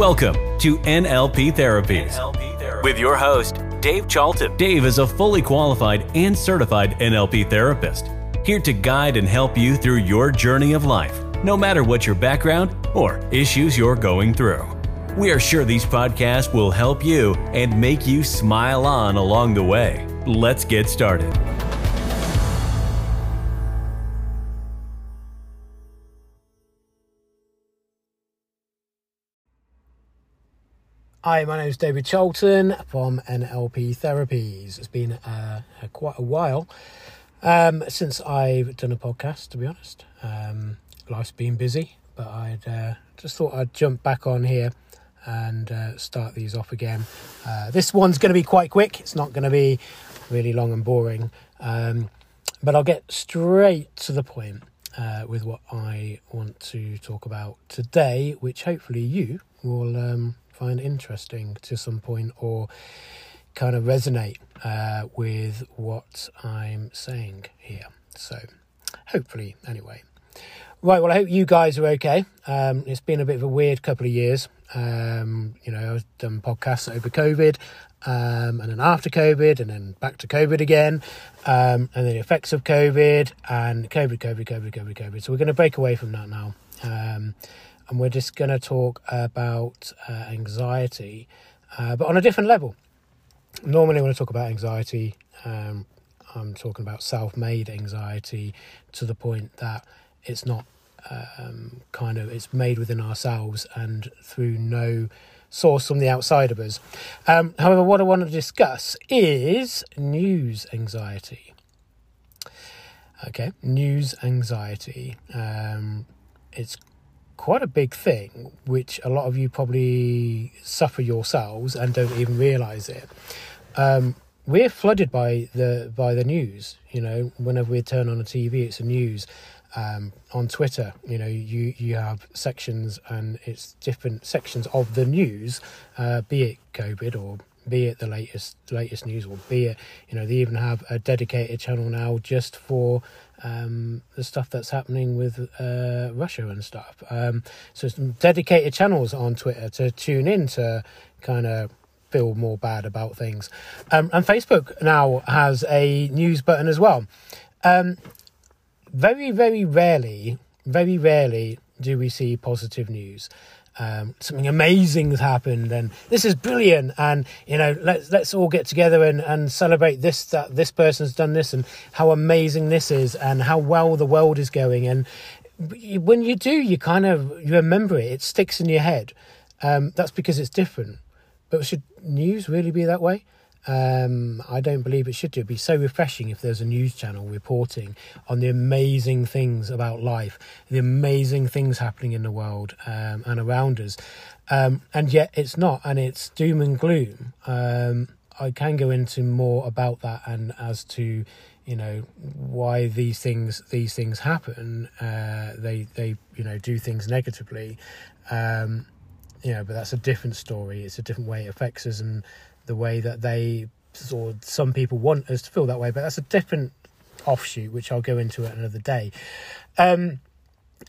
Welcome to NLP Therapies with your host, Dave Charlton. Dave is a fully qualified and certified NLP therapist, here to guide and help you through your journey of life, no matter what your background or issues you're going through. We are sure these podcasts will help you and make you smile on along the way. Let's get started. Hi, my name is David Charlton from NLP Therapies. It's been uh, quite a while um, since I've done a podcast, to be honest. Um, life's been busy, but I'd uh, just thought I'd jump back on here and uh, start these off again. Uh, this one's going to be quite quick, it's not going to be really long and boring, um, but I'll get straight to the point uh, with what I want to talk about today, which hopefully you will um, find interesting to some point or kind of resonate uh, with what I'm saying here. So, hopefully, anyway. Right, well, I hope you guys are okay. Um, it's been a bit of a weird couple of years. Um, you know, I've done podcasts over COVID, um, and then after COVID, and then back to COVID again, um, and then the effects of COVID, and COVID, COVID, COVID, COVID, COVID. So we're going to break away from that now. And we're just going to talk about uh, anxiety, uh, but on a different level. Normally, when I talk about anxiety, um, I'm talking about self made anxiety to the point that it's not um, kind of it's made within ourselves and through no source from the outside of us. Um, however, what I want to discuss is news anxiety. Okay, news anxiety. Um, it's quite a big thing, which a lot of you probably suffer yourselves and don't even realize it. Um, we're flooded by the by the news. You know, whenever we turn on the TV, it's the news. Um, on Twitter, you know, you you have sections and it's different sections of the news, uh, be it COVID or be it the latest latest news or be it you know they even have a dedicated channel now just for um, the stuff that's happening with uh, Russia and stuff. Um, so some dedicated channels on Twitter to tune in to kind of feel more bad about things. Um, and Facebook now has a news button as well. Um, very, very rarely, very rarely do we see positive news um, something amazing has happened and this is brilliant. And you know let's let's all get together and, and celebrate this that this person's done this and how amazing this is and how well the world is going. And when you do you kind of you remember it it sticks in your head. Um, that's because it's different. But should news really be that way um, I don't believe it should do. It'd be so refreshing if there's a news channel reporting on the amazing things about life, the amazing things happening in the world um, and around us. Um, and yet it's not, and it's doom and gloom. Um, I can go into more about that and as to you know why these things these things happen. Uh, they they you know do things negatively. Um, you know, but that's a different story. It's a different way it affects us and the way that they or some people want us to feel that way, but that's a different offshoot, which I'll go into at another day. Um,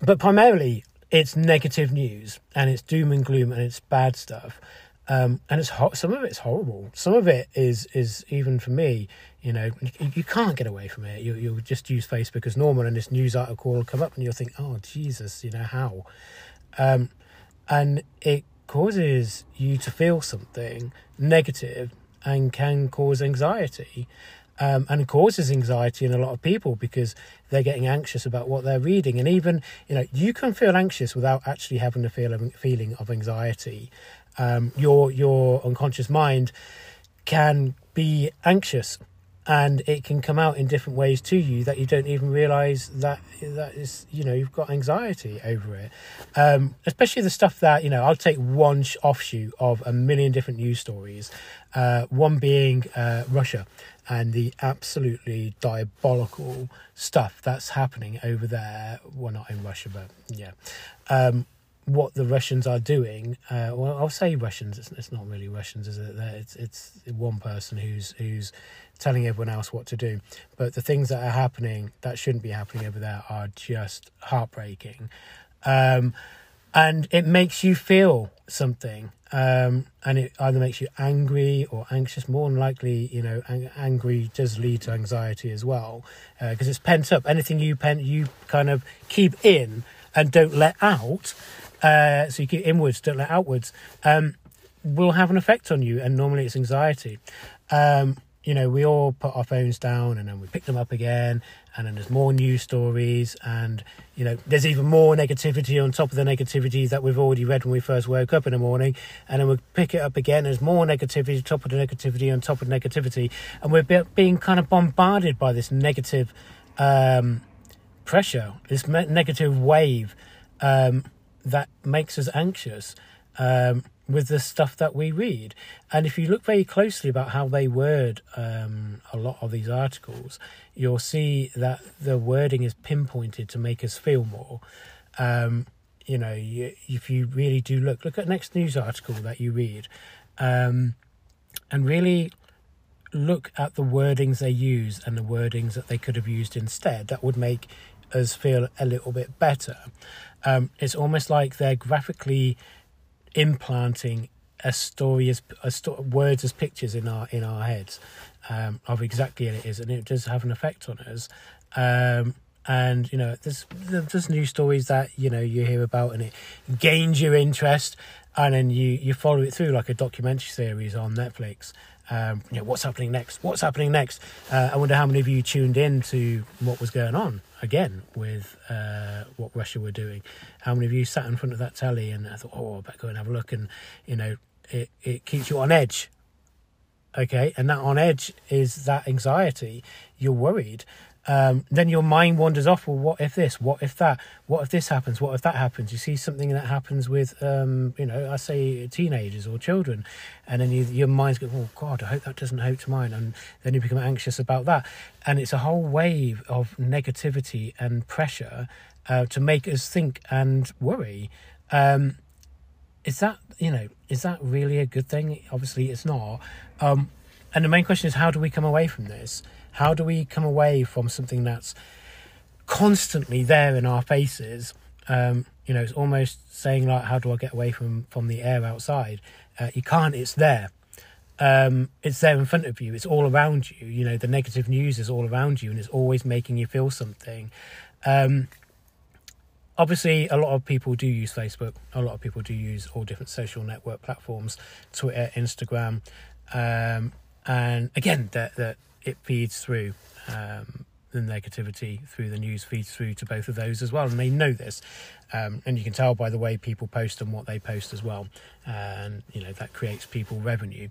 but primarily, it's negative news and it's doom and gloom and it's bad stuff. Um, and it's ho- some of it's horrible. Some of it is is even for me, you know, you, you can't get away from it. You you'll just use Facebook as normal, and this news article will come up, and you'll think, oh Jesus, you know how, um, and it causes you to feel something negative and can cause anxiety. Um, and causes anxiety in a lot of people because they're getting anxious about what they're reading. And even, you know, you can feel anxious without actually having a feel feeling of anxiety. Um, your your unconscious mind can be anxious and it can come out in different ways to you that you don't even realize that that is you know you've got anxiety over it. Um, especially the stuff that you know i'll take one offshoot of a million different news stories uh, one being uh, russia and the absolutely diabolical stuff that's happening over there. Well not in russia but yeah. Um, what the Russians are doing. Uh, well, I'll say Russians. It's, it's not really Russians, is it? It's it's one person who's who's telling everyone else what to do. But the things that are happening that shouldn't be happening over there are just heartbreaking. Um, and it makes you feel something um, and it either makes you angry or anxious more than likely you know ang- angry does lead to anxiety as well because uh, it's pent up anything you pen you kind of keep in and don't let out uh, so you get inwards don't let outwards um, will have an effect on you and normally it's anxiety um, you know, we all put our phones down and then we pick them up again, and then there's more news stories, and you know, there's even more negativity on top of the negativity that we've already read when we first woke up in the morning, and then we pick it up again. There's more negativity on top of the negativity on top of negativity, and we're be- being kind of bombarded by this negative um, pressure, this negative wave um, that makes us anxious. Um, with the stuff that we read. And if you look very closely about how they word um, a lot of these articles, you'll see that the wording is pinpointed to make us feel more. Um, you know, you, if you really do look, look at next news article that you read, um, and really look at the wordings they use and the wordings that they could have used instead. That would make us feel a little bit better. Um, it's almost like they're graphically implanting a story as a sto- words as pictures in our in our heads um, of exactly what it is, and it does have an effect on us. Um, and you know, there's there's new stories that you know you hear about, and it gains your interest, and then you you follow it through like a documentary series on Netflix. Um, you know, what's happening next? What's happening next? Uh, I wonder how many of you tuned in to what was going on again with uh, what Russia were doing. How many of you sat in front of that telly and I thought, oh, I better go and have a look, and you know, it it keeps you on edge. Okay, and that on edge is that anxiety. You're worried, um, then your mind wanders off. Well, what if this? What if that? What if this happens? What if that happens? You see something that happens with, um, you know, I say teenagers or children, and then you, your mind's going, "Oh God, I hope that doesn't happen to mine," and then you become anxious about that, and it's a whole wave of negativity and pressure uh, to make us think and worry. Um, is that you know is that really a good thing? Obviously, it's not. Um, and the main question is, how do we come away from this? How do we come away from something that's constantly there in our faces? Um, you know, it's almost saying like, "How do I get away from from the air outside?" Uh, you can't. It's there. Um, it's there in front of you. It's all around you. You know, the negative news is all around you, and it's always making you feel something. Um, obviously, a lot of people do use Facebook. A lot of people do use all different social network platforms, Twitter, Instagram, um, and again, that that it feeds through um, the negativity through the news feeds through to both of those as well, and they know this, um, and you can tell by the way people post and what they post as well, and you know that creates people revenue.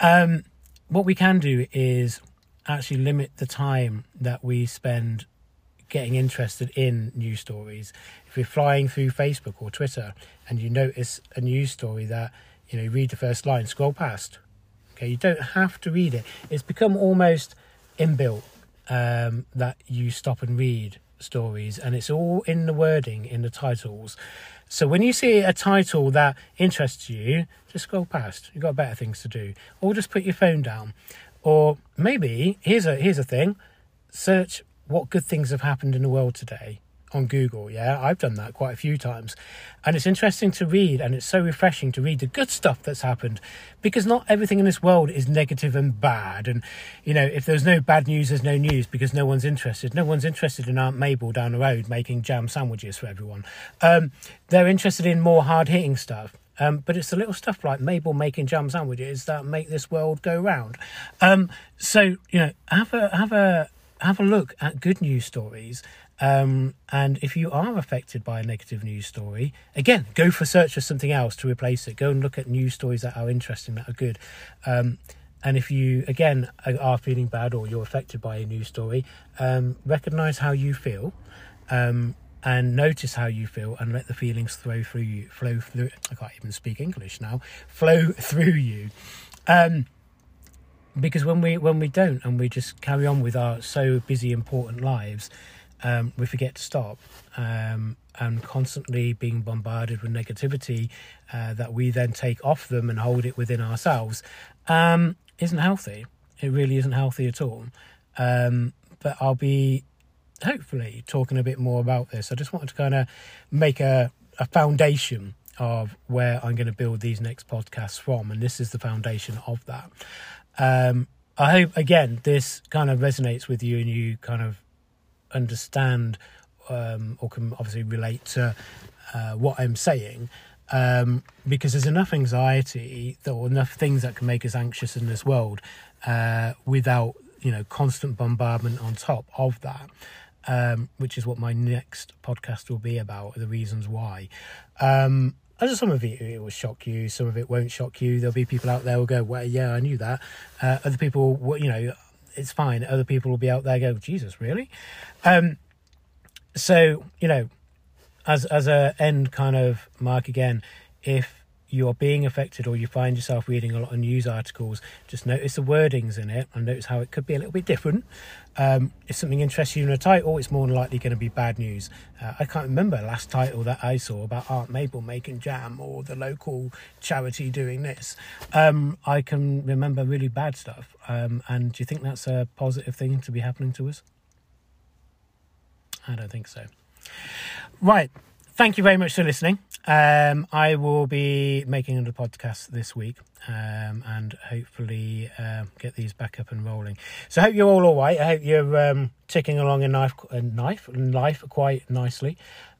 Um, what we can do is actually limit the time that we spend getting interested in news stories. If you're flying through Facebook or Twitter and you notice a news story that you know, you read the first line, scroll past, Okay, you don't have to read it. It's become almost inbuilt um, that you stop and read stories, and it's all in the wording in the titles. So when you see a title that interests you, just scroll past. You've got better things to do, or just put your phone down. Or maybe here's a here's a thing: search what good things have happened in the world today on Google. Yeah, I've done that quite a few times. And it's interesting to read, and it's so refreshing to read the good stuff that's happened because not everything in this world is negative and bad. And, you know, if there's no bad news, there's no news because no one's interested. No one's interested in Aunt Mabel down the road making jam sandwiches for everyone. Um, they're interested in more hard hitting stuff. Um, but it's the little stuff like Mabel making jam sandwiches that make this world go round. Um, so you know, have a have a have a look at good news stories um, and if you are affected by a negative news story, again, go for search for something else to replace it. Go and look at news stories that are interesting, that are good. Um, and if you, again, are feeling bad or you're affected by a news story, um, recognize how you feel um, and notice how you feel and let the feelings flow through you, flow through. I can't even speak English now, flow through you. Um, because when we when we don't and we just carry on with our so busy important lives um, we forget to stop um, and constantly being bombarded with negativity uh, that we then take off them and hold it within ourselves um, isn't healthy. It really isn't healthy at all. Um, but I'll be hopefully talking a bit more about this. I just wanted to kind of make a, a foundation of where I'm going to build these next podcasts from, and this is the foundation of that. Um, I hope again this kind of resonates with you, and you kind of understand um, or can obviously relate to uh, what I'm saying. Um, because there's enough anxiety or enough things that can make us anxious in this world uh, without you know constant bombardment on top of that um, which is what my next podcast will be about the reasons why um, as some of it, it will shock you some of it won't shock you there'll be people out there who will go well yeah i knew that uh, other people you know it's fine. Other people will be out there go jesus really? Um, so you know as as a end kind of mark again if you are being affected or you find yourself reading a lot of news articles, just notice the wordings in it and notice how it could be a little bit different. Um, if something interests you in a title, it's more than likely going to be bad news. Uh, I can't remember the last title that I saw about Aunt Mabel making jam or the local charity doing this. Um, I can remember really bad stuff. Um, and do you think that's a positive thing to be happening to us? I don't think so. Right. Thank you very much for listening. Um, I will be making another podcast this week um, and hopefully uh, get these back up and rolling. So I hope you're all all right. I hope you're um, ticking along in life, in life, in life quite nicely,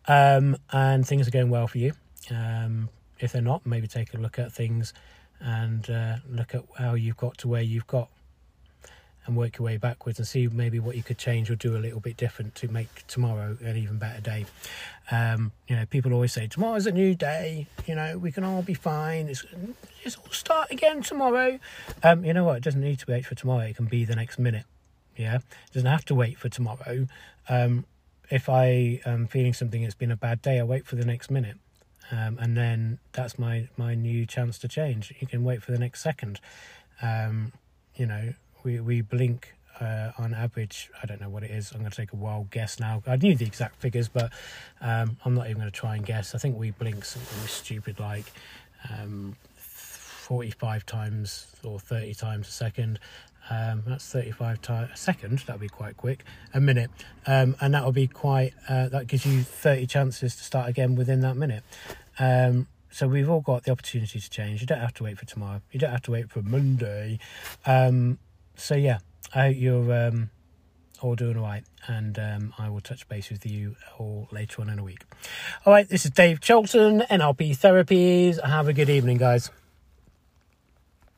um, and things are going well for you. Um, if they're not, maybe take a look at things and uh, look at how you've got to where you've got and work your way backwards and see maybe what you could change or do a little bit different to make tomorrow an even better day. Um, you know, people always say tomorrow's a new day. You know, we can all be fine. It's it's all start again tomorrow. Um, you know what? It doesn't need to wait for tomorrow. It can be the next minute. Yeah, it doesn't have to wait for tomorrow. Um, if I am feeling something, it's been a bad day. I wait for the next minute. Um, and then that's my my new chance to change. You can wait for the next second. Um, you know, we we blink uh, on average. I don't know what it is. I'm going to take a wild guess now. I knew the exact figures, but um, I'm not even going to try and guess. I think we blink something stupid like um, 45 times or 30 times a second. Um, that's 35 times a second. That'll be quite quick. A minute, um, and that will be quite. Uh, that gives you 30 chances to start again within that minute. Um, so we've all got the opportunity to change. You don't have to wait for tomorrow. You don't have to wait for Monday. So yeah, I hope you're um, all doing all right, and um, I will touch base with you all later on in a week. All right, this is Dave Charlton, NLP Therapies. Have a good evening, guys.